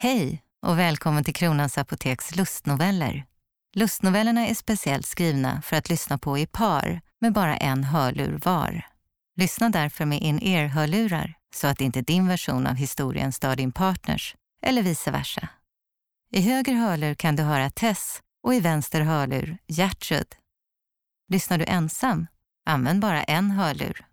Hej och välkommen till Kronans Apoteks lustnoveller. Lustnovellerna är speciellt skrivna för att lyssna på i par med bara en hörlur var. Lyssna därför med in-ear-hörlurar så att inte din version av historien stör din partners eller vice versa. I höger hörlur kan du höra Tess och i vänster hörlur Gertrud. Lyssnar du ensam, använd bara en hörlur.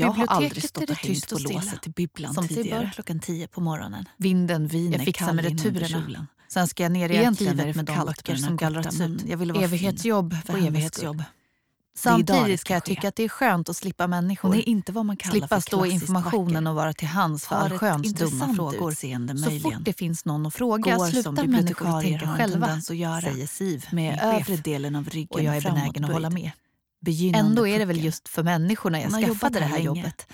jag har aldrig stått och hängt på låset till bibblan Som tidigare. Som klockan tio på morgonen. Vinden viner jag fixar med returerna. Sen ska jag ner i arkivet med de böcker som gallrats ut. Jag vill vara evighetsjobb fin. för evighetsjobb. Samtidigt kan jag tycka att det är skönt att slippa människor. Det är inte vad man kallar slippa stå i informationen vacker. och vara till hands för allsköns dumma frågor. Så fort det finns någon att fråga Går slutar människor att tänka själva, säger Siv, med övre delen av ryggen och jag är benägen att hålla med begynnande Ändå är det väl just för människorna jag skaffade det här länge. jobbet.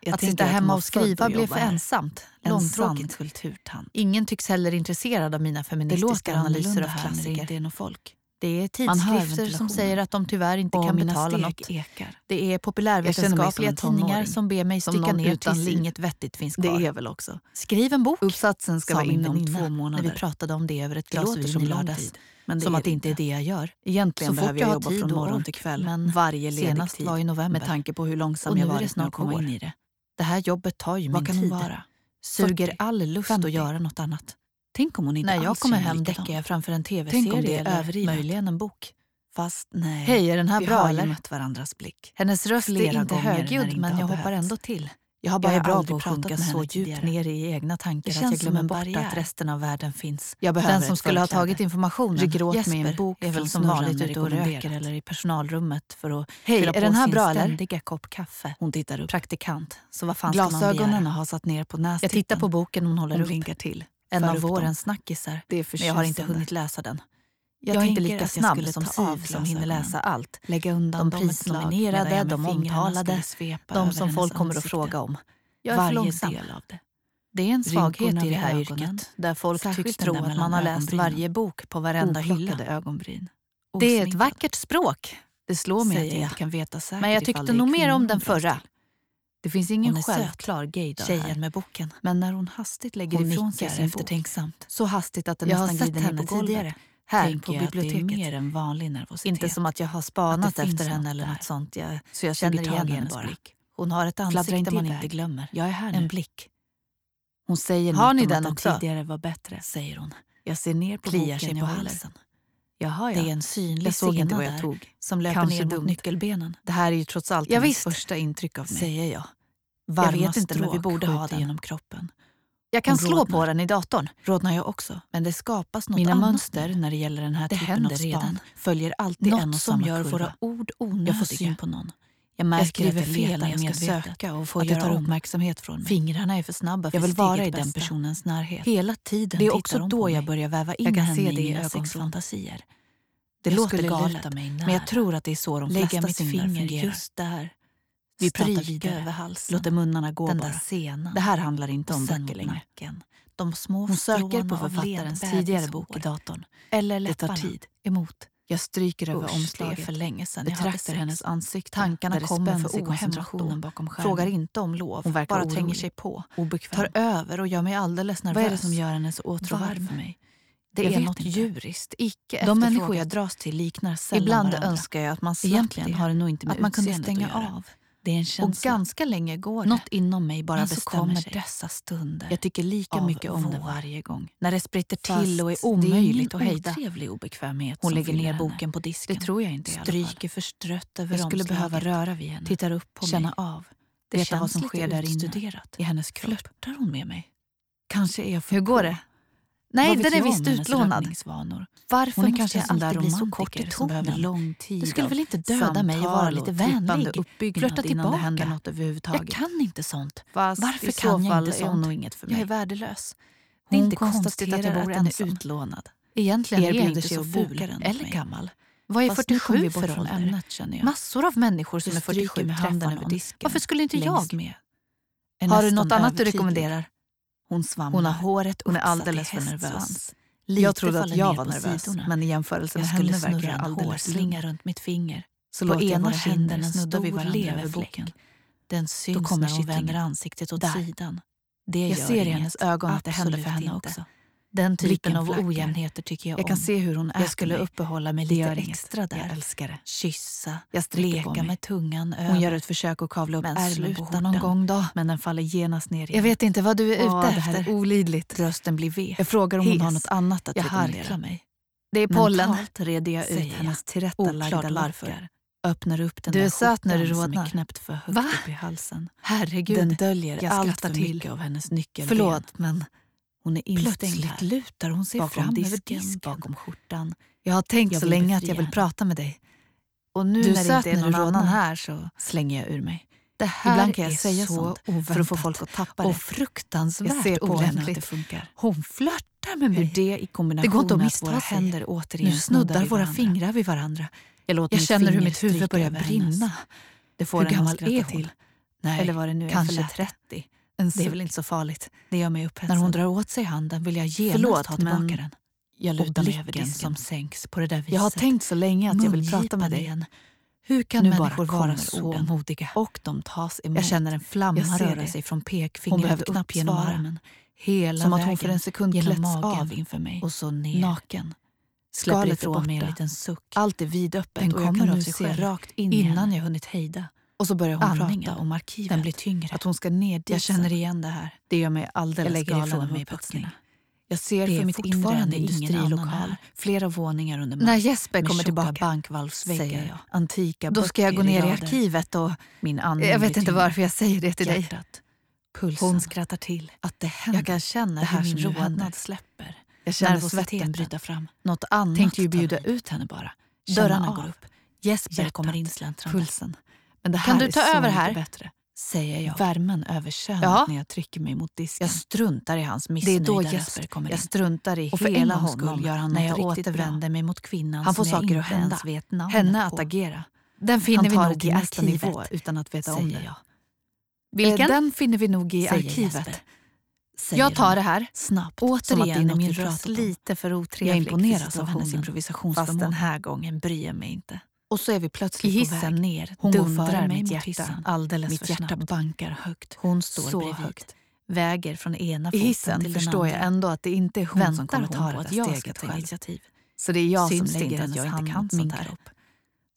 Jag att sitta hemma och skriva blev för ensamt. Långtråkigt. Kulturtant. Ingen tycks heller intresserad av mina feministiska analyser av klassiker. Det är folk. Det är tidskrifter som säger att de tyvärr inte och kan betala något. Ekar. Det är populärvetenskapliga tidningar som ber mig sticka ner tills liv. inget vettigt finns kvar. Det är väl också. Skriv en bok, Uppsatsen ska vara inne om två månader. När vi pratade om det över ett det glas vin i lördags. Tid som att det inte är det jag gör. Egentligen så behöver jag, jag jobba från morgon till kväll, men varje senast tid, var i november med tanke på hur långsam och jag varit är det snart att komma in i det. Det här jobbet tar ju Vad min kan tid. Hon vara? Suger 40, all lust 50. att göra något annat. Tänk om hon inte När jag kommer hem däckar jag framför en tv-serie eller överivet. möjligen en bok. Fast nej, Hej, är den här vi bra, har ju mött varandras blick. Hennes röst Flera är inte högljudd men jag hoppar ändå till. Jag har bara jag är bra på att sjunka så djupt ner i egna tankar att jag glömmer bort barriär. att resten av världen finns. Den som skulle ha tagit informationen, Jesper, med en bok är väl som vanligt ute och röker eller i personalrummet för att Hej, fylla på den här sin bra, ständiga kopp kaffe. Hon tittar upp. Praktikant, så vad fan ska man Glasögonen har satt ner på nästittan. Jag tittar på boken hon håller hon upp. till. En av vårens snackisar, men jag har inte hunnit läsa den. Jag, jag tänkte lika snabb som Siv som hinner läsa allt. Lägga undan de prisnominerade, de omtalade, de som folk kommer att fråga om. Jag är Varje långsam. del av det. Det är en svaghet i det här yrket, där folk tycks tro att man har läst varje bok på varenda hylla. Ögonbryn. Det är ett vackert språk. Det slår mig Säger att jag inte kan veta säkert Men jag tyckte nog mer om den förra. Det finns ingen självklar gay tjejen med boken. Men när hon hastigt lägger hon ifrån sig sin bok. Så hastigt att den nästan glider ner på golvet här på biblioteket. Att det är mer än vanlig nervositet. Inte som att jag har spanat efter henne eller något sånt. Jag, så jag känner igen henne bara. Blick. Hon har ett ansikte inte man iväg. inte glömmer. Jag är här nu. En blick. Hon säger har något ni om den att också? tidigare var bättre, säger hon. Jag ser ner på Kliar boken sig på halsen. Jaha, ja. Det är en synlig jag såg inte vad jag tog. som löper Kanske ner mot dumt. nyckelbenen. Det här är ju trots allt hennes första intryck av mig. Säger jag. Varma jag vet inte, men vi borde ha det genom kroppen. Jag kan slå på den i datorn. Rodnar jag också. Men det skapas något Mina mönster när det gäller den här det typen av span redan. följer alltid något en och samma gör kurva. våra ord onödiga. Jag får syn på någon. Jag märker jag skriver att jag fel när jag ska söka och får att göra tar uppmärksamhet från mig. Fingrarna är för snabba för Jag vill vara i bästa. den personens närhet. Hela tiden Det är också då jag börjar väva in jag kan henne se det i mina sexfantasier. Det jag låter galet, men jag tror att det är så de flesta sinnen fungerar. Lägga mitt finger just där vi pratar vidare. över halsen. Låter munnarna gå den bara. Där senan. Det här handlar inte om böcker längre. De små Hon söker på författarens tidigare bok i datorn. Eller. Det tar tid. Emot. Jag stryker över omslaget. Det är för länge sedan. Betraktar hennes ansikte. Tankarna kommer för koncentrationen bakom skärmen. Frågar inte om lov. Hon verkar bara tränger sig på. Obekväm. Tar över och gör mig alldeles nervös. Vad är det som gör henne så åtråvärd för mig? Det jag är något djuriskt, icke De människor jag dras till liknar sällan Ibland varandra. önskar jag att man slapp Egentligen har det nog inte med att man kunde stänga av. Det är en känsla. Och ganska länge går det. Något inom mig bara Men så kommer sig. dessa stunder. Jag tycker lika mycket om vår. det varje gång. När det spritter Fast till och är omöjligt det är en att hejda. obekvämhet Hon lägger ner boken henne. på disken. Det tror jag inte Stryker förstrött över Jag skulle omslaget. behöva röra vid henne. Tittar upp på Känna mig. av. Det Veta känns vad som sker där inne. I hennes kropp. Flörtar hon med mig? Kanske är jag för Hur går det? Nej, den är visst utlånad. Varför är måste jag alltid bli så kort i tonen? Du skulle väl inte döda mig och vara lite vänlig? Flörta tillbaka? jag kan inte sånt. Fast Varför kan jag inte sånt? inget för mig. Jag är värdelös. Hon det är inte konstigt att jag bor att ensam. utlånad. Egentligen är jag inte så ful eller gammal. Vad är Fast 47 för ålder? Massor av människor som är 47 träffar någon. Varför skulle inte jag? Har du något annat du rekommenderar? Hon, svamlar. hon har håret Hon är alldeles för nervös. jag trodde att jag var nervös, men i jämförelse med henne verkar jag alldeles lugn. runt mitt finger. Så på ena kinden snudda vid varandra över boken. Den syns Då kommer när hon vänder ansiktet åt Där. sidan. Det jag ser i hennes ögon att det händer för henne inte. också. Den typen av ojämnheter tycker jag, jag om. kan se hur hon Jag skulle mig. uppehålla mig lite extra där. Jag älskar det. Kyssa, leka med tungan över. Hon gör ett försök att kavla upp ärmen på någon gång då, men den faller genast ner igen. Jag vet inte vad du är Åh, ute efter. Det här är olidligt. Rösten blir vek. Jag frågar om Hes. hon har något annat att jag rekommendera. Harklar mig. Det är pollen. Mentalt reder jag ut hennes tillrättalagda larver. Öppnar upp den du där är söt när du rodnar. som är knäppt för högt Va? upp i halsen. Herregud. Den döljer allt för mycket av hennes nyckelben. Förlåt, men... Hon är Plötsligt lutar hon sig fram över disken. Bakom skjortan. Jag har tänkt jag så länge att jag vill prata med dig. Och nu du när det inte är någon annan här så slänger jag ur mig. Det här Ibland kan jag är säga så sånt för att få folk att tappa det. Och fruktansvärt jag ser på henne att det funkar. Hon flörtar med mig. Det, i det går inte att missta våra sig. händer återigen Nu snuddar våra fingrar vid varandra. Jag, jag känner hur mitt huvud börjar brinna. Det får hur gammal är hon? till? Nej, Eller vad det nu är, kanske 30. En det är väl inte så farligt. Det gör mig upphetsad. När hon drar åt sig handen vill jag genast ha tillbaka men... den. Jag lutar mig över som sänks på det där viset. Jag har tänkt så länge att jag vill prata med dig. Igen. Hur kan nu människor vara så orden. modiga? Och de tas emot. Jag känner en flamma röra sig från pekfingret upp svara. genom armen. Hela Som att hon för en sekund klätts av inför mig. Och så ner. Naken. Skalet ifrån mig en liten suck. Allt är vidöppet Den och jag kan nu se rakt in innan jag hunnit hejda. Och så börjar hon prata om arkivet. Den blir tyngre. Att hon ska ner dit. Jag känner igen det här. Det gör mig alldeles galen av mig putsning. Jag ser det för mitt inre en industrilokal, flera våningar under mark. När Jesper kommer tillbaka, bankvalvsväggar, jag. antika Då ska jag gå ner i arkivet och... Min jag vet inte varför jag säger det till hjärtat. dig. Pulsen. Hon skrattar till. Att det händer. Jag kan känna det här hur min rodnad släpper. Jag känner svetten bryta fram. Något annat Tänkte ju bjuda ut henne bara. Dörrarna går upp. Jesper kommer insläntrande. Pulsen. Men det här kan du ta är så över här? bättre. Säger jag. Värmen över könet ja. när jag trycker mig mot disken. Jag struntar i hans missnöjda det är då Jesper kommer in. Jag struntar i och för hela honom gör han när jag återvänder bra. mig mot kvinnan han får som saker jag inte hända. ens vet namnet Henne att agera. Den finner han vi tar nog i nästa arkivet, nivå utan att veta om det. Jag. Eh, Vilken? Den finner vi nog i säger arkivet. Jesper. Säger jag tar det här. Snabbt. Återigen är min röst lite för otrevlig. Jag imponeras av hennes improvisationsförmåga. Fast den här gången bryr jag mig inte. Och så är vi plötsligt I hissen på väg. ner Hon dundrar mig mitt hjärta, hissen. alldeles mitt för hjärta snabbt. bankar högt. Hon står så bredvid. högt. Väger från ena I hissen till förstår den andra. jag ändå att det inte är hon Väntar som kommer ta det att jag ska ta initiativ. Så det är jag Syns som lägger hennes hand mot min kropp.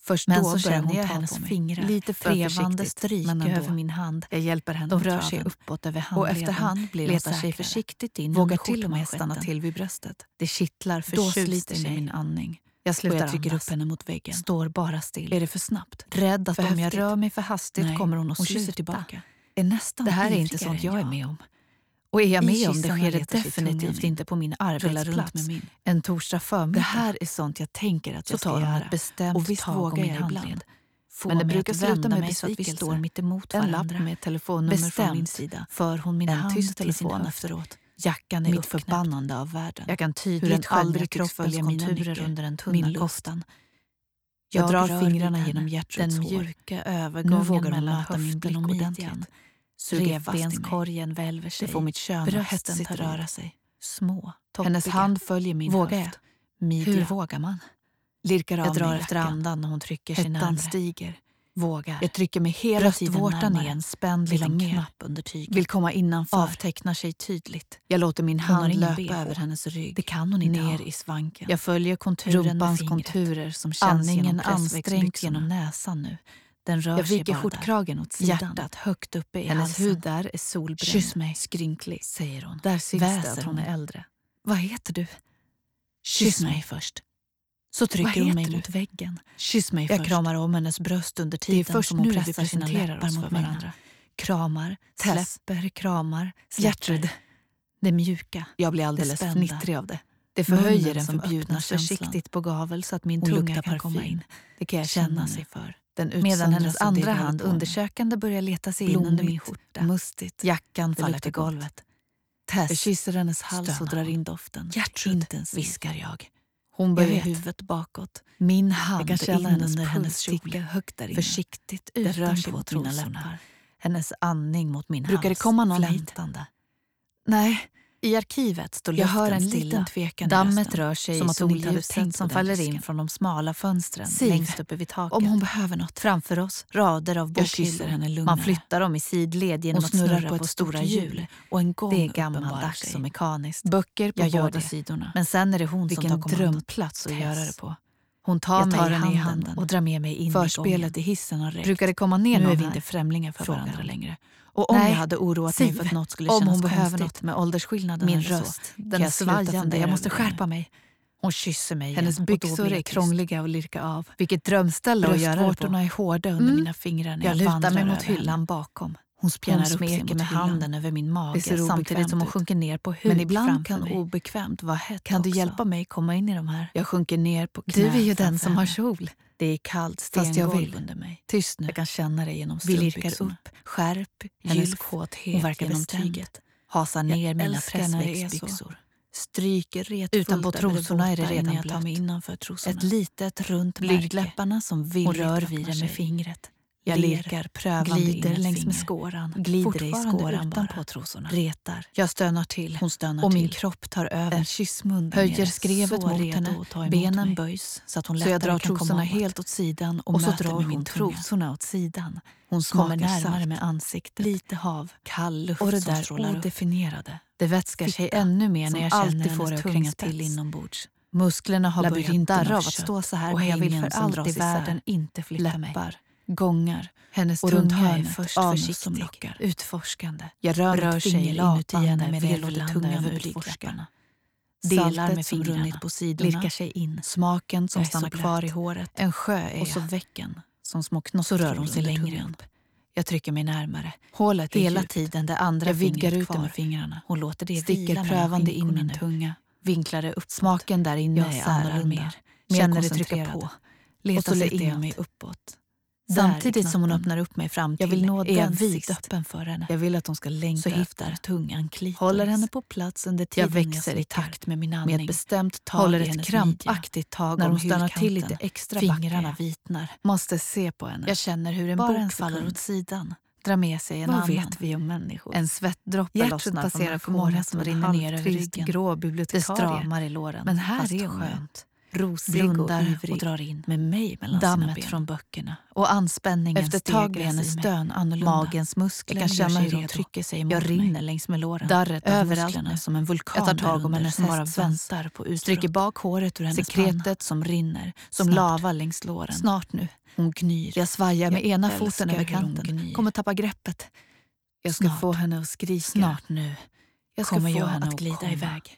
Först men så känner jag hennes fingrar lite trevande stryka över min hand. Jag hjälper henne De rör sig uppåt över handleden. Och efterhand blir letar sig försiktigt in Vågar till och med stanna till vid bröstet. Det kittlar förtjust i min andning. Jag slutar och jag trycker upp henne mot väggen. Står bara still. Är det för snabbt? Rädd att för om häftigt. jag rör mig för hastigt Nej, kommer hon att hon kyser tillbaka. Är nästan det här är inte sånt jag, är med om. Och är jag med om det sker det definitivt inte på min arbetsplats min. en torsdag förmiddag. Det här är sånt jag tänker att jag ska göra. Ett bestämt och visst vågar jag ibland. Få Men det brukar sluta med mig att vi står mitt emot varandra. En lapp med telefonnummer bestämt från min sida. för hon min hand till sin höft efteråt. Jackan är uppförbannande av världen. Jag kan tydligt skönja kroppens konturer under den tunna koftan. Jag, jag drar fingrarna genom Gertruds hår. Den mjuka övergången nu vågar hon mellan höften min blick och midjan. Revbenskorgen välver sig. Det får mitt kön Brösten att röra sig. Små, toppiga. Hennes hand följer min vågar höft. Jag? Hur vågar man? Lirkar jag av jag drar efter andan när hon trycker Hettan sin andra. stiger. Vågar. Jag trycker mig hela Bröstvårtan tiden närmare. är en spänd liten knapp under tyget. Vill komma innanför. Avtecknar sig tydligt. Jag låter min hand löpa BH. över hennes rygg. Det kan hon inte Ner ha. i svanken. Jag följer konturen med fingret. konturer som känns Andningen genom ansträngt genom näsan nu. Den rör jag viker skjortkragen åt sidan. Hjärtat högt uppe i Hennes halsen. hud där är solbränd. Kyss mig. Skrynklig, säger hon. Där syns Väser det att hon är äldre. Vad heter du? Kyss, Kyss mig först. Så trycker hon mig du? mot väggen. Kyss mig jag först. kramar om hennes bröst under tiden som hon pressar sina läppar mot varandra. mina. Kramar, Tess. släpper, kramar, släpper. Gertrud. Det mjuka, Jag blir alldeles fnittrig av det. Det förhöjer den förbjudna känslan. försiktigt på gavel så att min hon tunga kan parfym. komma in. Det kan jag känna sig för. Medan hennes andra hand undersökande börjar leta sig Blomigt, in under min skjorta. Mustigt. Jackan det faller till golvet. Tess jag kysser hennes hals Stöna. och drar in doften. Intensivt. viskar jag. Hon Jag böjer huvudet bakåt. Min Jag hand kan känna in hennes hennes ticka kjol. högt där inne. Försiktigt Det rör sig mot mina läppar. Hennes andning mot min Brukar det hals. komma någon hit? flämtande. Nej, i arkivet står Jag hör en stilla. liten tvekan Dammet rör sig som i solljuset som faller in från de smala fönstren Siv, längst uppe vid taket. Om hon behöver något. Framför oss rader av bokhyllor. Man flyttar dem i sidled genom att snurra på på, ett stora hjul. Och en gång Det är gammaldags och mekaniskt. Böcker på Jag båda sidorna. Men sen är det hon Vilken som tar kommandot. drömplats att göra det på. Hon tar Jag mig tar henne i handen, och drar med mig in Förspelet i hissen har räckt. Brukar det komma ner nu är vi inte främlingar för Frågar varandra längre. Och om Nej, jag hade oroat mig för Siv, att något skulle om kännas hon behöver konstigt något med åldersskillnaden Min så, röst, kan den jag svajande. Jag måste skärpa mig. Hon kysser mig Hennes igen, då byxor är krångliga att lirka av. Vilket drömställe att göra det på. Är hårda under Mm. mina fingrar när Jag jag, lutar mig mot hyllan bakom. Hon spjärnar Hon upp sig mot med handen över min mage samtidigt som hon sjunker ner på huk Men ibland kan mig. obekvämt vara hett Kan du också. hjälpa mig komma in i de här? Jag sjunker ner på knä Du är ju den som har kjol. Det är kallt jag stengolv under mig. Tyst nu. Jag kan känna det genom Vi lirkar strumpbyxorna. upp. Skärp. Hennes kåthet Hon verkar genom bestämd. tyget. Hasar Jag ner mina är så. pressväxtbyxor. Stryker retfullt Utanpå trosorna är det redan jag tar blött. mig innanför trosorna. Ett litet runt märke. Blygdläpparna som Hon villigt rör vid det med fingret. Jag Ler. lirkar prövande Glider längs med skåran. Glider i skåran utanpå bara. trosorna. Retar. Jag stönar till. Hon stönar och till. min kropp tar över. En Höjer skrevet så mot henne. Benen mig. böjs så att hon så lättare jag drar kan trosorna helt åt sidan och, Och så drar hon tunga. trosorna åt sidan. Hon Kommer närmare med ansiktet. Lite hav. Kall luft Och det som där strålar upp. odefinierade. Det vätskar sig ännu mer när jag känner alltid får det hennes att klänga till inombords. Musklerna har börjat darra av att stå så här och men jag vill för allt i världen inte flytta mig. Gångar. Hennes Och runt tunga är först anus som lockar. utforskande. Jag rör, Rör sig inuti henne med jag virvlande tungan över blygdläpparna. Delar med som runnit på sidorna. Lirkar sig in. Smaken som Jag så stannar kvar i håret. En sjö är Och så jag. väcken, som små Så knottror rör hon sig längre upp. Jag trycker mig närmare. Hålet Hela djupt. tiden det andra Jag vidgar ut det med fingrarna. Hon låter det Sticker prövande in min nu. tunga. Vinklar det uppåt. Smaken där inne Jag är annorlunda. mer. Mer Känner det trycka på. Och Letar så sig lutar jag mig uppåt. Samtidigt i som hon öppnar upp mig fram till Jag vill nå är jag vidöppen för henne. Jag vill att hon ska längta Så hittar efter tungan klitoris. Håller henne på plats under Jag tiden växer i slickar. takt med min Med andning. ett bestämt tag Håller i ett krampaktigt tag När om hon stannar till lite extra Fingrarna jag. vitnar. Måste se på henne. Jag känner hur en Bara bok faller åt sidan. drar med sig en Vad annan. vet vi om människor? En svettdroppe Hjärtat lossnar passerar från håret som rinner ner över ryggen. grå det bibliotekarie. stramar i låren. Men här fast är skönt. Rosig Blundar och och, ivrig. drar in med mig mellan Dammet sina ben. från böckerna. Och anspänningen Efter tag blir hennes stön annorlunda. Magens muskler Jag kan känna hur de redo. trycker sig emot Jag rinner mig. längs med låren. Darret Överallt nu. som en vulkan Jag tar tag om hennes bara väntar på utbrott. Stryker bak håret ur hennes Sekretet panna. som rinner, som Snart. lava längs låren. Snart nu. Hon gnyr. Jag svajar med Jag ena foten över hon kanten. Kommer tappa greppet. Jag ska Snart. få henne att skrika. Snart nu Jag ska kommer få jag henne att att glida komma. iväg.